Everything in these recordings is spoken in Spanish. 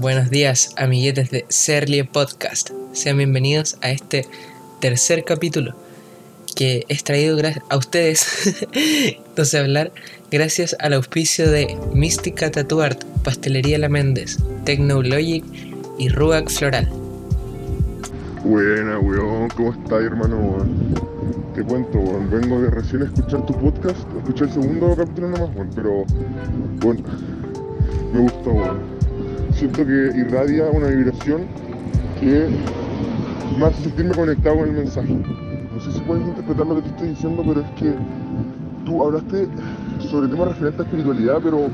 Buenos días, amiguetes de Serlie Podcast. Sean bienvenidos a este tercer capítulo que es traído a ustedes, sé hablar, gracias al auspicio de Mística Tattoo Art, Pastelería La Méndez, Technologic y Ruac Floral. Buena, weón, ¿cómo estás, hermano? Te cuento, weón, vengo de recién escuchar tu podcast, escuché el segundo capítulo nomás, weón, pero, bueno, me gustó, weón siento que irradia una vibración que me hace sentirme conectado con el mensaje. No sé si puedes interpretar lo que te estoy diciendo, pero es que tú hablaste sobre temas referentes a espiritualidad, pero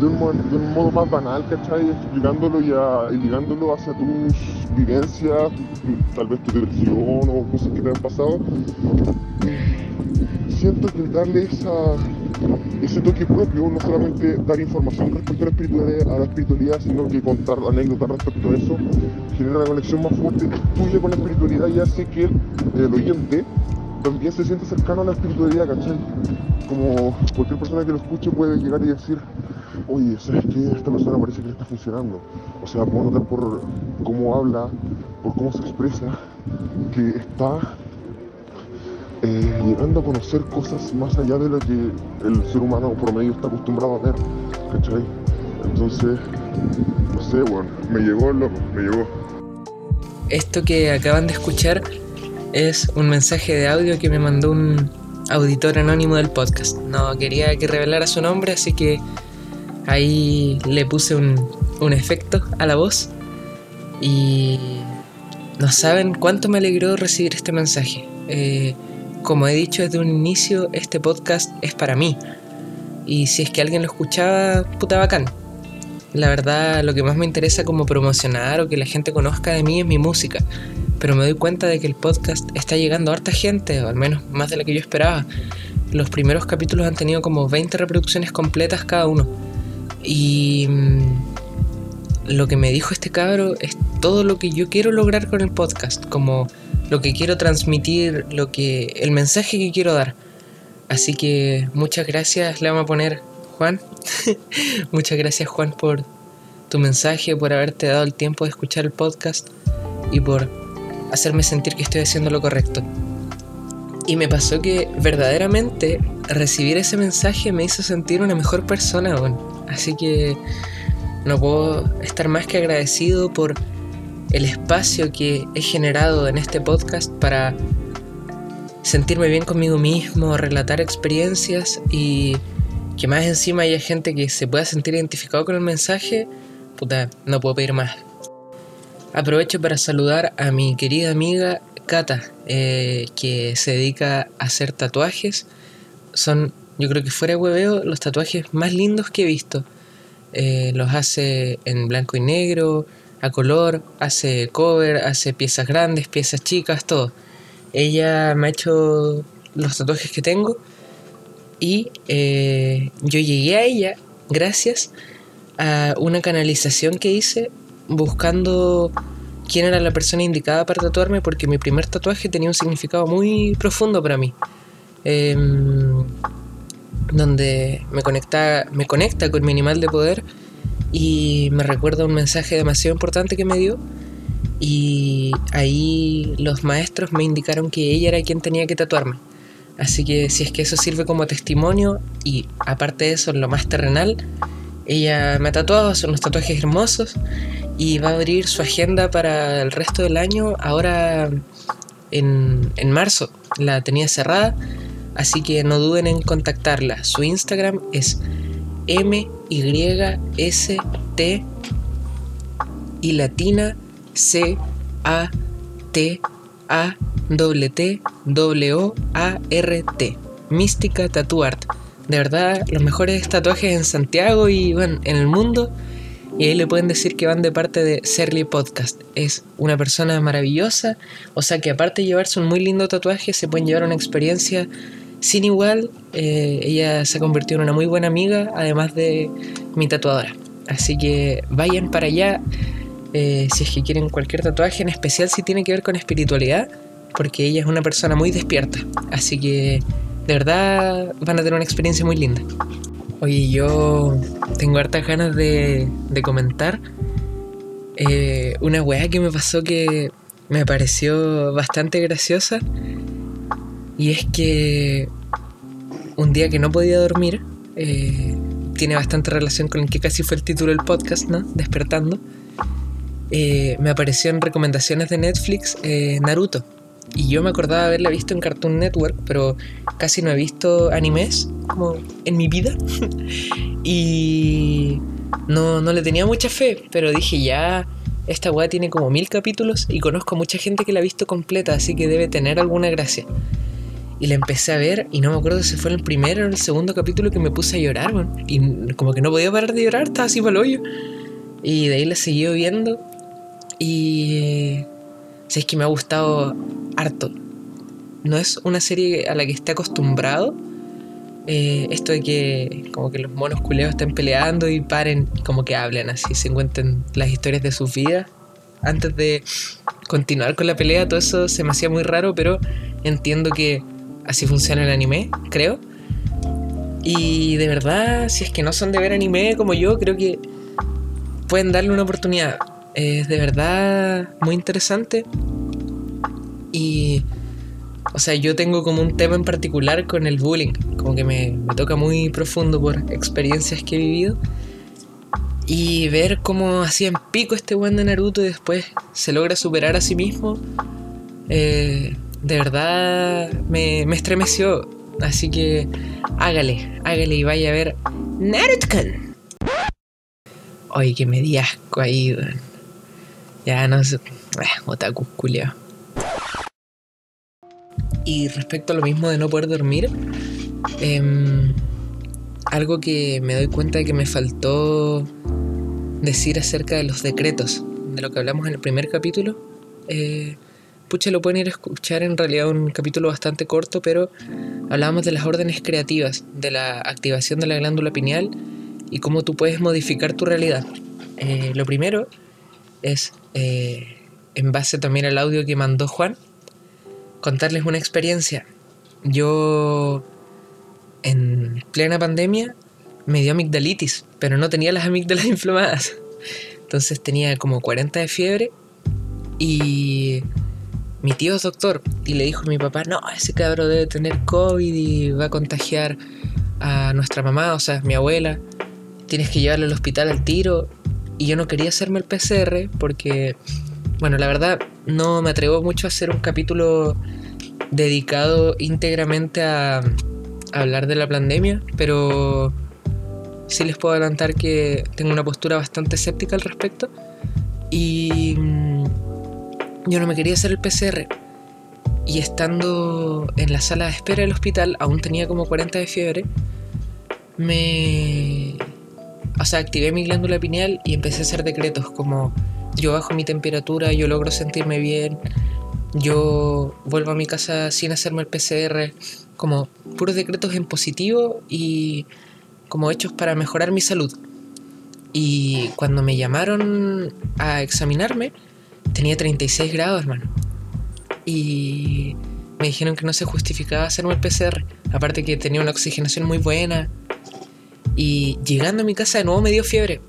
de un, modo más banal, ¿cachai? Explicándolo y, ligándolo hacia tus vivencias, tal vez tu depresión o cosas que te han pasado. Siento que darle esa ese toque propio, no solamente dar información respecto a la espiritualidad, a la espiritualidad sino que contar anécdotas respecto a eso, genera una conexión más fuerte tuya con la espiritualidad y hace que el, oyente también se siente cercano a la espiritualidad, ¿cachai? Como cualquier persona que lo escuche puede llegar y decir, oye, ¿sabes qué? Esta persona parece que le está funcionando. O sea, puedo notar por cómo habla, por cómo se expresa, que está eh, llegando a conocer cosas más allá de lo que el ser humano promedio está acostumbrado a ver, ¿cachai? Entonces, no sé, bueno, me llegó loco, me llegó. Esto que acaban de escuchar es un mensaje de audio que me mandó un auditor anónimo del podcast. No quería que revelara su nombre, así que ahí le puse un, un efecto a la voz y no saben cuánto me alegró recibir este mensaje. Eh, como he dicho desde un inicio, este podcast es para mí. Y si es que alguien lo escuchaba, puta bacán. La verdad, lo que más me interesa como promocionar o que la gente conozca de mí es mi música. Pero me doy cuenta de que el podcast está llegando a harta gente, o al menos más de la que yo esperaba. Los primeros capítulos han tenido como 20 reproducciones completas cada uno. Y mm, lo que me dijo este cabro es todo lo que yo quiero lograr con el podcast, como lo que quiero transmitir, lo que el mensaje que quiero dar. Así que muchas gracias, le vamos a poner Juan. muchas gracias Juan por tu mensaje, por haberte dado el tiempo de escuchar el podcast y por hacerme sentir que estoy haciendo lo correcto. Y me pasó que verdaderamente recibir ese mensaje me hizo sentir una mejor persona. Bueno. Así que no puedo estar más que agradecido por el espacio que he generado en este podcast para sentirme bien conmigo mismo, relatar experiencias y que más encima haya gente que se pueda sentir identificado con el mensaje, puta, no puedo pedir más. Aprovecho para saludar a mi querida amiga Kata, eh, que se dedica a hacer tatuajes. Son, yo creo que fuera de hueveo, los tatuajes más lindos que he visto. Eh, los hace en blanco y negro, a color, hace cover, hace piezas grandes, piezas chicas, todo. Ella me ha hecho los tatuajes que tengo y eh, yo llegué a ella gracias a una canalización que hice buscando quién era la persona indicada para tatuarme porque mi primer tatuaje tenía un significado muy profundo para mí. Em, donde me conecta, me conecta con mi animal de poder y me recuerda un mensaje demasiado importante que me dio y ahí los maestros me indicaron que ella era quien tenía que tatuarme. Así que si es que eso sirve como testimonio y aparte de eso, lo más terrenal, ella me ha tatuado, son unos tatuajes hermosos y va a abrir su agenda para el resto del año ahora en, en marzo. La tenía cerrada, así que no duden en contactarla. Su Instagram es M-Y-S-T y latina C-A-T-A-T-W-A-R-T. Mística Tattoo Art. De verdad, los mejores tatuajes en Santiago y bueno, en el mundo. Y ahí le pueden decir que van de parte de Serly Podcast. Es una persona maravillosa. O sea que aparte de llevarse un muy lindo tatuaje, se pueden llevar una experiencia sin igual, eh, ella se ha convertido en una muy buena amiga, además de mi tatuadora. Así que vayan para allá eh, si es que quieren cualquier tatuaje, en especial si tiene que ver con espiritualidad, porque ella es una persona muy despierta. Así que de verdad van a tener una experiencia muy linda. Oye, yo tengo hartas ganas de, de comentar eh, una weá que me pasó que me pareció bastante graciosa. Y es que un día que no podía dormir, eh, tiene bastante relación con el que casi fue el título del podcast, ¿no? Despertando. Eh, me apareció en recomendaciones de Netflix Naruto. Y yo me acordaba haberla visto en Cartoon Network, pero casi no he visto animes como en mi vida. y no, no le tenía mucha fe, pero dije ya, esta weá tiene como mil capítulos y conozco mucha gente que la ha visto completa, así que debe tener alguna gracia. Y la empecé a ver y no me acuerdo si fue el primero o el segundo capítulo que me puse a llorar, Y como que no podía parar de llorar, estaba así para el hoyo. Y de ahí la seguí viendo y... Si es que me ha gustado harto. No es una serie a la que esté acostumbrado, eh, esto de que como que los monos culeos estén peleando y paren, como que hablen así, se encuentren las historias de sus vidas antes de continuar con la pelea, todo eso se me hacía muy raro, pero entiendo que así funciona el anime, creo. Y de verdad, si es que no son de ver anime como yo, creo que pueden darle una oportunidad. Es de verdad muy interesante. Y o sea, yo tengo como un tema en particular con el bullying, como que me, toca muy profundo por experiencias que he vivido. Y ver cómo hacía en pico este buen de Naruto y después se logra superar a sí mismo, eh, de verdad me, estremeció. Así que hágale, hágale y vaya a ver Naruto. Oye, que me di ahí, Ya no sé. Eh, otaku culiao. Y respecto a lo mismo de no poder dormir, em, algo que me doy cuenta de que me faltó decir acerca de los decretos, de lo que hablamos en el primer capítulo. Eh, pucha, lo pueden ir a escuchar en realidad un capítulo bastante corto, pero hablábamos de las órdenes creativas, de la activación de la glándula pineal y cómo tú puedes modificar tu realidad. Eh, lo primero es, eh, en base también al audio que mandó Juan, contarles una experiencia. Yo en plena pandemia me dio amigdalitis, pero no tenía las amígdalas inflamadas. Entonces tenía como 40 de fiebre y mi tío es doctor y le dijo a mi papá, no, ese cabrón debe tener COVID y va a contagiar a nuestra mamá, o sea, mi abuela. Tienes que llevarlo al hospital al tiro. Y yo no quería hacerme el PCR porque bueno, la verdad no me atrevo mucho a hacer un capítulo dedicado íntegramente a, hablar de la pandemia, pero sí les puedo adelantar que tengo una postura bastante escéptica al respecto y yo no me quería hacer el PCR y estando en la sala de espera del hospital, aún tenía como 40 de fiebre, me... O sea, activé mi glándula pineal y empecé a hacer decretos como yo bajo mi temperatura, yo logro sentirme bien, yo vuelvo a mi casa sin hacerme el PCR, como puros decretos en positivo y como hechos para mejorar mi salud. Y cuando me llamaron a examinarme, tenía 36 grados, hermano. Y me dijeron que no se justificaba hacerme el PCR. Aparte que tenía una oxigenación muy buena. Y llegando a mi casa de nuevo me dio fiebre.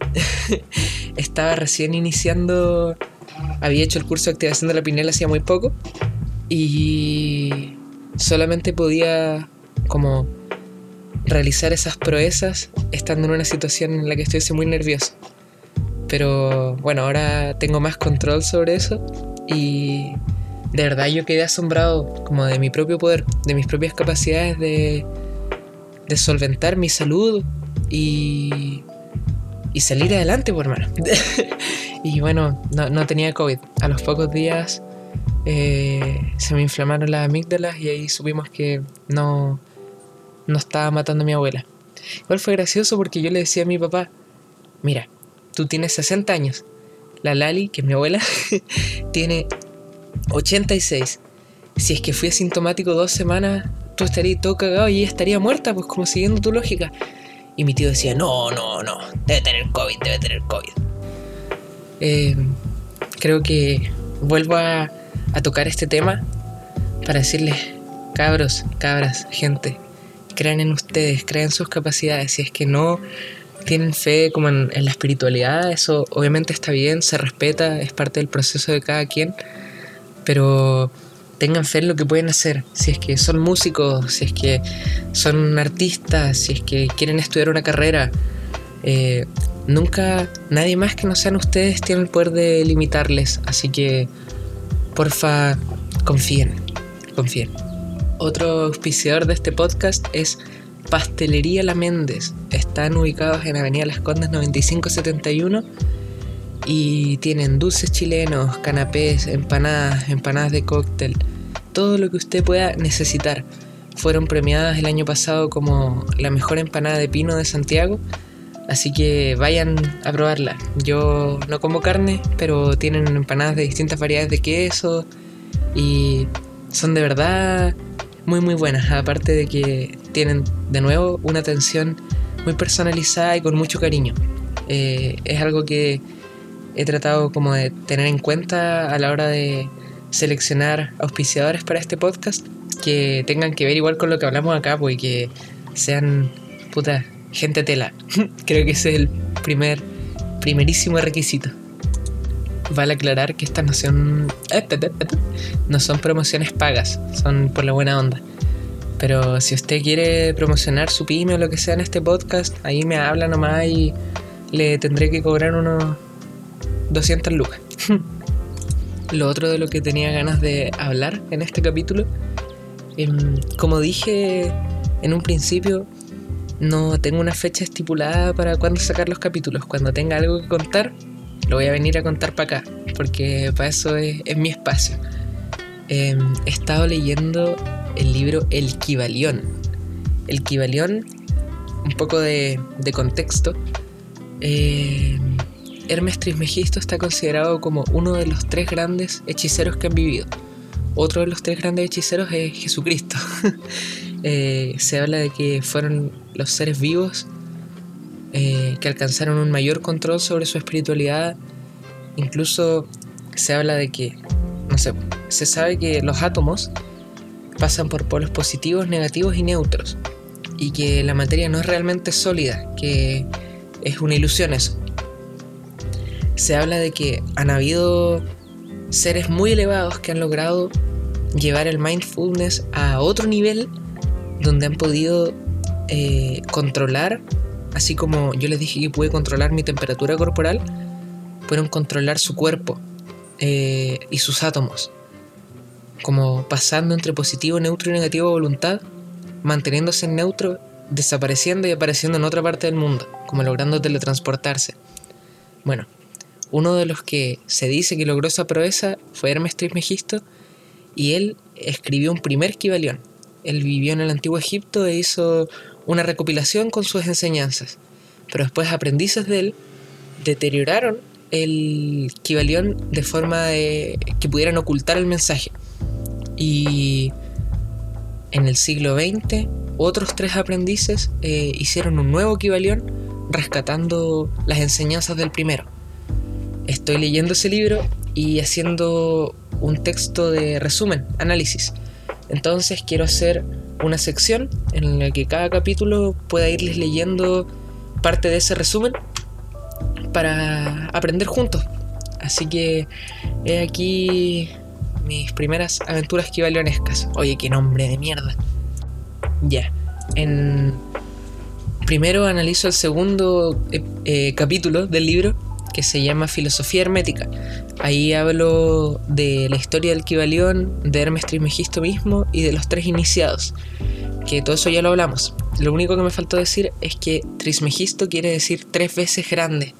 Estaba recién iniciando, había hecho el curso de activación de la pinela hacía muy poco y solamente podía como realizar esas proezas estando en una situación en la que estoy muy nervioso. Pero bueno, ahora tengo más control sobre eso y de verdad yo quedé asombrado como de mi propio poder, de mis propias capacidades de, solventar mi salud y y salir adelante, por hermano. y bueno, no, tenía COVID. A los pocos días eh, se me inflamaron las amígdalas y ahí supimos que no, no estaba matando a mi abuela. Igual fue gracioso porque yo le decía a mi papá, mira, tú tienes 60 años. La Lali, que es mi abuela, tiene 86. Si es que fui asintomático dos semanas, tú estarías todo cagado y ella estaría muerta, pues como siguiendo tu lógica. Y mi tío decía, no, no, no, debe tener COVID, debe tener COVID. Eh, creo que vuelvo a, tocar este tema para decirles, cabros, cabras, gente, crean en ustedes, crean sus capacidades. Si es que no tienen fe como en, la espiritualidad, eso obviamente está bien, se respeta, es parte del proceso de cada quien, pero tengan fe en lo que pueden hacer. Si es que son músicos, si es que son artistas, si es que quieren estudiar una carrera, eh, nunca nadie más que no sean ustedes tiene el poder de limitarles. Así que, porfa, confíen, confíen. Otro auspiciador de este podcast es Pastelería La Méndez. Están ubicados en Avenida Las Condes 9571 y tienen dulces chilenos, canapés, empanadas, empanadas de cóctel, todo lo que usted pueda necesitar. Fueron premiadas el año pasado como la mejor empanada de pino de Santiago, así que vayan a probarla. Yo no como carne, pero tienen empanadas de distintas variedades de queso y son de verdad muy muy buenas, aparte de que tienen de nuevo una atención muy personalizada y con mucho cariño. Eh, es algo que he tratado como de tener en cuenta a la hora de seleccionar auspiciadores para este podcast que tengan que ver igual con lo que hablamos acá, pues que sean puta gente tela. Creo que ese es el primer primerísimo requisito. Vale aclarar que estas no son no son promociones pagas, son por la buena onda. Pero si usted quiere promocionar su pyme o lo que sea en este podcast, ahí me habla nomás y le tendré que cobrar unos 200 lucas. lo otro de lo que tenía ganas de hablar en este capítulo, em, como dije en un principio, no tengo una fecha estipulada para cuándo sacar los capítulos. Cuando tenga algo que contar, lo voy a venir a contar para acá, porque para eso es, mi espacio. Em, he estado leyendo el libro El Kibalión. El Kibalión, un poco de, de contexto. Eh, Hermes Trismegisto está considerado como uno de los tres grandes hechiceros que han vivido. Otro de los tres grandes hechiceros es Jesucristo. Eh, se habla de que fueron los seres vivos eh, que alcanzaron un mayor control sobre su espiritualidad. Incluso se habla de que, no sé, se sabe que los átomos pasan por polos positivos, negativos y neutros. Y que la materia no es realmente sólida, que es una ilusión eso se habla de que han habido seres muy elevados que han logrado llevar el mindfulness a otro nivel donde han podido eh, controlar, así como yo les dije que pude controlar mi temperatura corporal, pudieron controlar su cuerpo eh, y sus átomos, como pasando entre positivo, neutro y negativo voluntad, manteniéndose en neutro, desapareciendo y apareciendo en otra parte del mundo, como logrando teletransportarse. Bueno, uno de los que se dice que logró esa proeza fue Hermes Trismegisto y él escribió un primer Kibalión. Él vivió en el antiguo Egipto e hizo una recopilación con sus enseñanzas. Pero después aprendices de él deterioraron el Kibalión de forma que pudieran ocultar el mensaje. Y en el siglo XX, otros tres aprendices eh, hicieron un nuevo Kibalión rescatando las enseñanzas del primero estoy leyendo ese libro y haciendo un texto de resumen, análisis. Entonces quiero hacer una sección en la que cada capítulo pueda irles leyendo parte de ese resumen para aprender juntos. Así que he aquí mis primeras aventuras kibaleonescas. Oye, qué nombre de mierda. Ya. En... Primero analizo el segundo eh, eh, capítulo del libro que se llama Filosofía Hermética. Ahí hablo de la historia del Kibalión, de Hermes Trismegisto mismo y de los tres iniciados. Que todo eso ya lo hablamos. Lo único que me faltó decir es que Trismegisto quiere decir tres veces grande.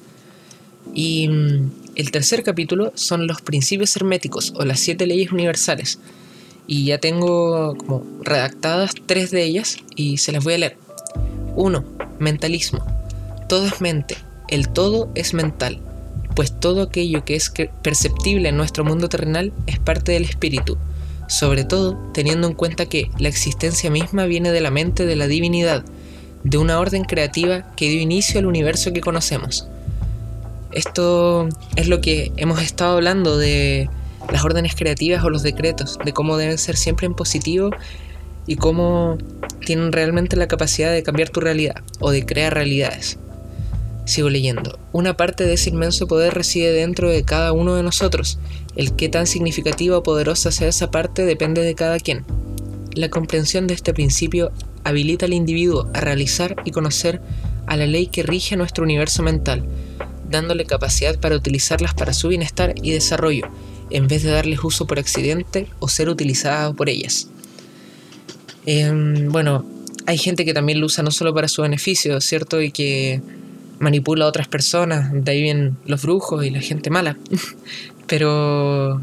Y mm, el tercer capítulo son los principios herméticos o las siete leyes universales. Y ya tengo como redactadas tres de ellas y se las voy a leer. 1. Mentalismo. Todo es mente, el todo es mental, pues todo aquello que es perceptible en nuestro mundo terrenal es parte del espíritu, sobre todo teniendo en cuenta que la existencia misma viene de la mente de la divinidad, de una orden creativa que dio inicio al universo que conocemos. Esto es lo que hemos estado hablando de las órdenes creativas o los decretos, de cómo deben ser siempre en positivo y cómo tienen realmente la capacidad de cambiar tu realidad o de crear realidades. Sigo leyendo. Una parte de ese inmenso poder reside dentro de cada uno de nosotros. El qué tan significativa o poderosa sea esa parte depende de cada quien. La comprensión de este principio habilita al individuo a realizar y conocer a la ley que rige nuestro universo mental, dándole capacidad para utilizarlas para su bienestar y desarrollo, en vez de darles uso por accidente o ser utilizada por ellas. Em, bueno, hay gente que también lo usa no solo para su beneficio, ¿cierto? Y que manipula a otras personas, de ahí vienen los brujos y la gente mala. Pero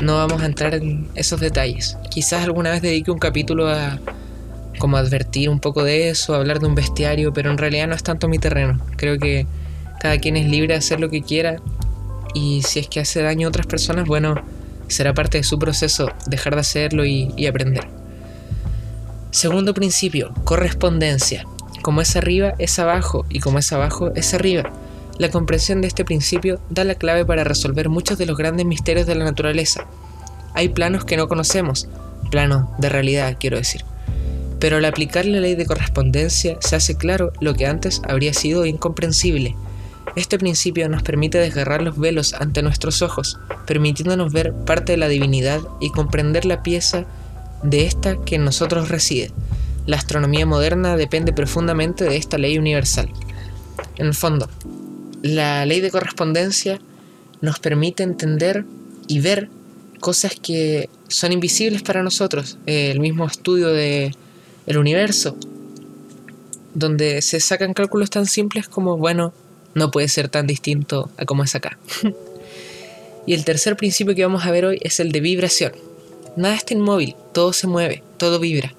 no vamos a entrar en esos detalles. Quizás alguna vez dedique un capítulo a como advertir un poco de eso, hablar de un bestiario, pero en realidad no es tanto mi terreno. Creo que cada quien es libre de hacer lo que quiera y si es que hace daño a otras personas, bueno, será parte de su proceso dejar de hacerlo y, aprender. Segundo principio, correspondencia. Como es arriba, es abajo, y como es abajo, es arriba. La comprensión de este principio da la clave para resolver muchos de los grandes misterios de la naturaleza. Hay planos que no conocemos, planos de realidad, quiero decir. Pero al aplicar la ley de correspondencia se hace claro lo que antes habría sido incomprensible. Este principio nos permite desgarrar los velos ante nuestros ojos, permitiéndonos ver parte de la divinidad y comprender la pieza de esta que en nosotros reside. La astronomía moderna depende profundamente de esta ley universal. En el fondo, la ley de correspondencia nos permite entender y ver cosas que son invisibles para nosotros. el mismo estudio de el universo, donde se sacan cálculos tan simples como, bueno, no puede ser tan distinto a como es acá. y el tercer principio que vamos a ver hoy es el de vibración. Nada está inmóvil, todo se mueve, todo vibra.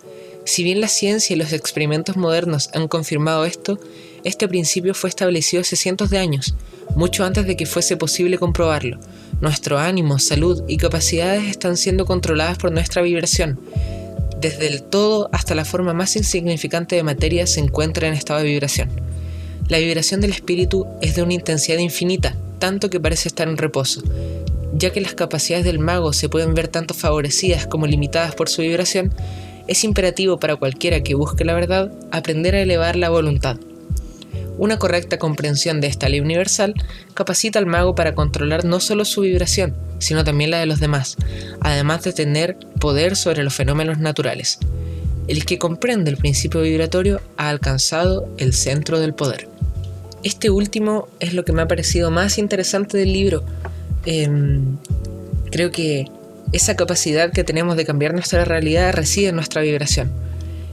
Si bien la ciencia y los experimentos modernos han confirmado esto, este principio fue establecido hace cientos de años, mucho antes de que fuese posible comprobarlo. Nuestro ánimo, salud y capacidades están siendo controladas por nuestra vibración. Desde el todo hasta la forma más insignificante de materia se encuentra en estado de vibración. La vibración del espíritu es de una intensidad infinita, tanto que parece estar en reposo. Ya que las capacidades del mago se pueden ver tanto favorecidas como limitadas por su vibración, es imperativo para cualquiera que busque la verdad aprender a elevar la voluntad. Una correcta comprensión de esta ley universal capacita al mago para controlar no solo su vibración, sino también la de los demás, además de tener poder sobre los fenómenos naturales. El que comprende el principio vibratorio ha alcanzado el centro del poder. Este último es lo que me ha parecido más interesante del libro. Em, creo que esa capacidad que tenemos de cambiar nuestra realidad reside en nuestra vibración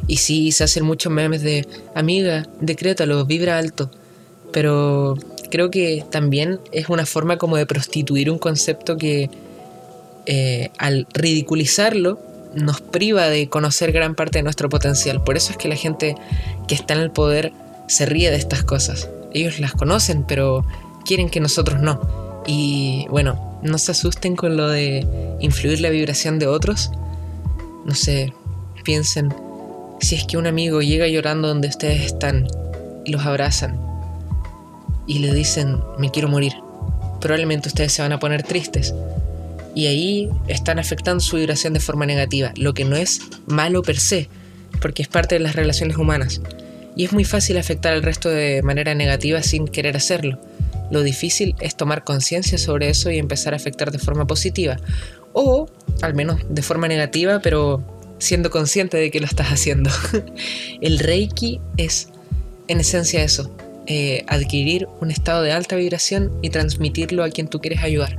y sí, se hacen muchos memes de, amiga, decrétalo, vibra alto. Pero creo que también es una forma como de prostituir un concepto que eh, al ridiculizarlo nos priva de conocer gran parte de nuestro potencial. Por eso es que la gente que está en el poder se ríe de estas cosas. Ellos las conocen, pero quieren que nosotros no. Y bueno, no se asusten con lo de influir la vibración de otros. No sé, piensen si es que un amigo llega llorando donde ustedes están y los abrazan y le dicen me quiero morir, probablemente ustedes se van a poner tristes. Y ahí están afectando su vibración de forma negativa, lo que no es malo per se, porque es parte de las relaciones humanas. Y es muy fácil afectar al resto de manera negativa sin querer hacerlo. Lo difícil es tomar conciencia sobre eso y empezar a afectar de forma positiva. O al menos de forma negativa, pero siendo consciente de que lo estás haciendo. El Reiki es en esencia eso, eh, adquirir un estado de alta vibración y transmitirlo a quien tú quieres ayudar.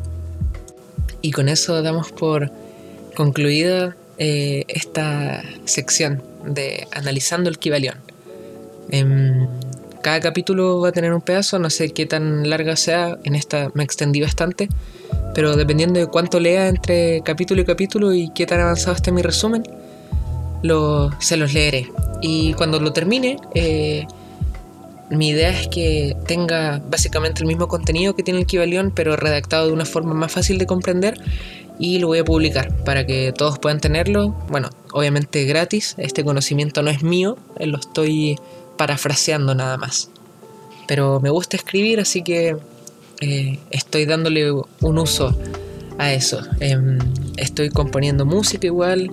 Y con eso damos por concluida eh, esta sección de analizando el Kibalión. Em, cada capítulo va a tener un pedazo, no sé qué tan larga sea, en esta me extendí bastante, pero dependiendo de cuánto lea entre capítulo y capítulo y qué tan avanzado esté mi resumen, se los leeré. Y cuando lo termine, eh, mi idea es que tenga básicamente el mismo contenido que tiene el Kibalión, pero redactado de una forma más fácil de comprender y lo voy a publicar para que todos puedan tenerlo. Bueno, obviamente gratis, este conocimiento no es mío, eh, lo estoy parafraseando nada más. Pero me gusta escribir, así que eh, estoy dándole un uso a eso. Em, estoy componiendo música igual,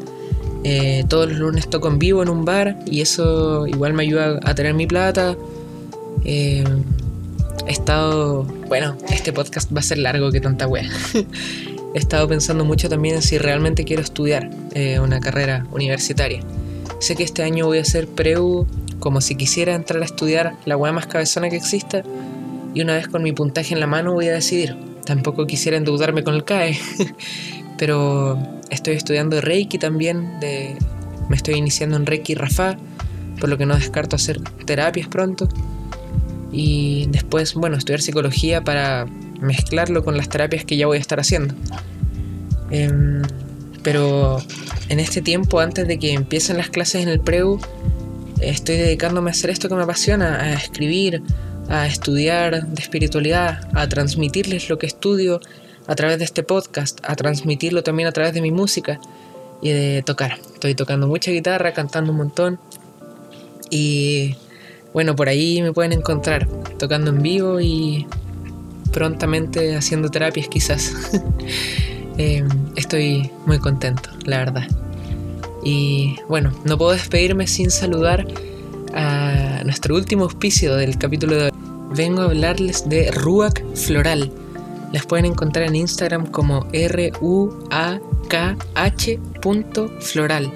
eh, todos los lunes toco en vivo en un bar y eso igual me ayuda a tener mi plata. Eh, he estado, bueno, este podcast va a ser largo que tanta wea. he estado pensando mucho también en si realmente quiero estudiar eh, una carrera universitaria. Sé que este año voy a hacer preu como si quisiera entrar a estudiar la wea más cabezona que exista y una vez con mi puntaje en la mano voy a decidir. Tampoco quisiera endeudarme con el CAE, pero estoy estudiando Reiki también, me estoy iniciando en Reiki Rafa, por lo que no descarto hacer terapias pronto. Y después, bueno, estudiar psicología para mezclarlo con las terapias que ya voy a estar haciendo. Em, pero en este tiempo, antes de que empiecen las clases en el PREU, estoy dedicándome a hacer esto que me apasiona, a escribir, a estudiar de espiritualidad, a transmitirles lo que estudio a través de este podcast, a transmitirlo también a través de mi música y de tocar. Estoy tocando mucha guitarra, cantando un montón y bueno, por ahí me pueden encontrar tocando en vivo y prontamente haciendo terapias quizás. Em, estoy muy contento, la verdad. Y bueno, no puedo despedirme sin saludar a nuestro último auspicio del capítulo de hoy. Vengo a hablarles de Ruac Floral. Las pueden encontrar en Instagram como R-U-A-K-H.floral.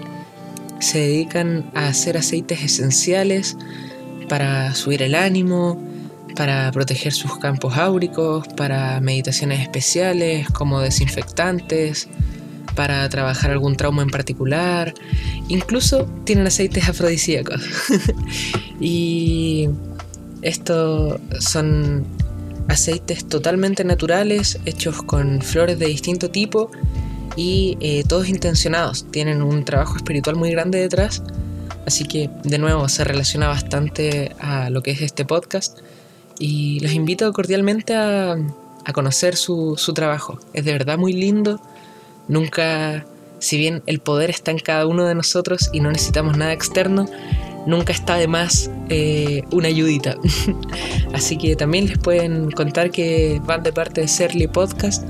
Se dedican a hacer aceites esenciales para subir el ánimo, para proteger sus campos áuricos, para meditaciones especiales como desinfectantes, para trabajar algún trauma en particular. Incluso tienen aceites afrodisíacos. y estos son aceites totalmente naturales, hechos con flores de distinto tipo y eh, todos intencionados. Tienen un trabajo espiritual muy grande detrás. Así que de nuevo se relaciona bastante a lo que es este podcast y los invito cordialmente a, conocer su, su, trabajo. Es de verdad muy lindo. Nunca, si bien el poder está en cada uno de nosotros y no necesitamos nada externo, nunca está de más eh, una ayudita. Así que también les pueden contar que van de parte de Serly Podcast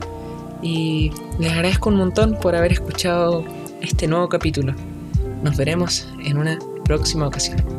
y les agradezco un montón por haber escuchado este nuevo capítulo. Nos veremos en una próxima ocasión.